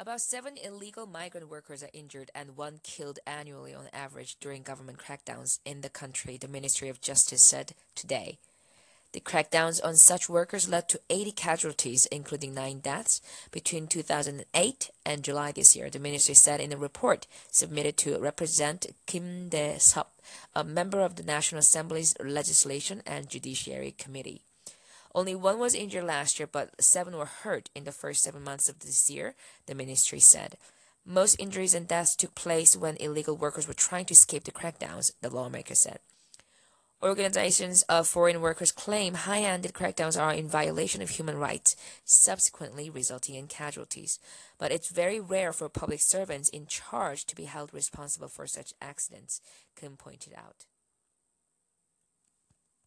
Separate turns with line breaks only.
About seven illegal migrant workers are injured and one killed annually on average during government crackdowns in the country, the Ministry of Justice said today. The crackdowns on such workers led to 80 casualties, including nine deaths, between 2008 and July this year, the ministry said in a report submitted to Represent Kim Dae-sup, a member of the National Assembly's Legislation and Judiciary Committee. Only one was injured last year, but seven were hurt in the first seven months of this year, the ministry said. Most injuries and deaths took place when illegal workers were trying to escape the crackdowns, the lawmaker said. Organizations of foreign workers claim high-handed crackdowns are in violation of human rights, subsequently resulting in casualties. But it's very rare for public servants in charge to be held responsible for such accidents, Kim pointed out.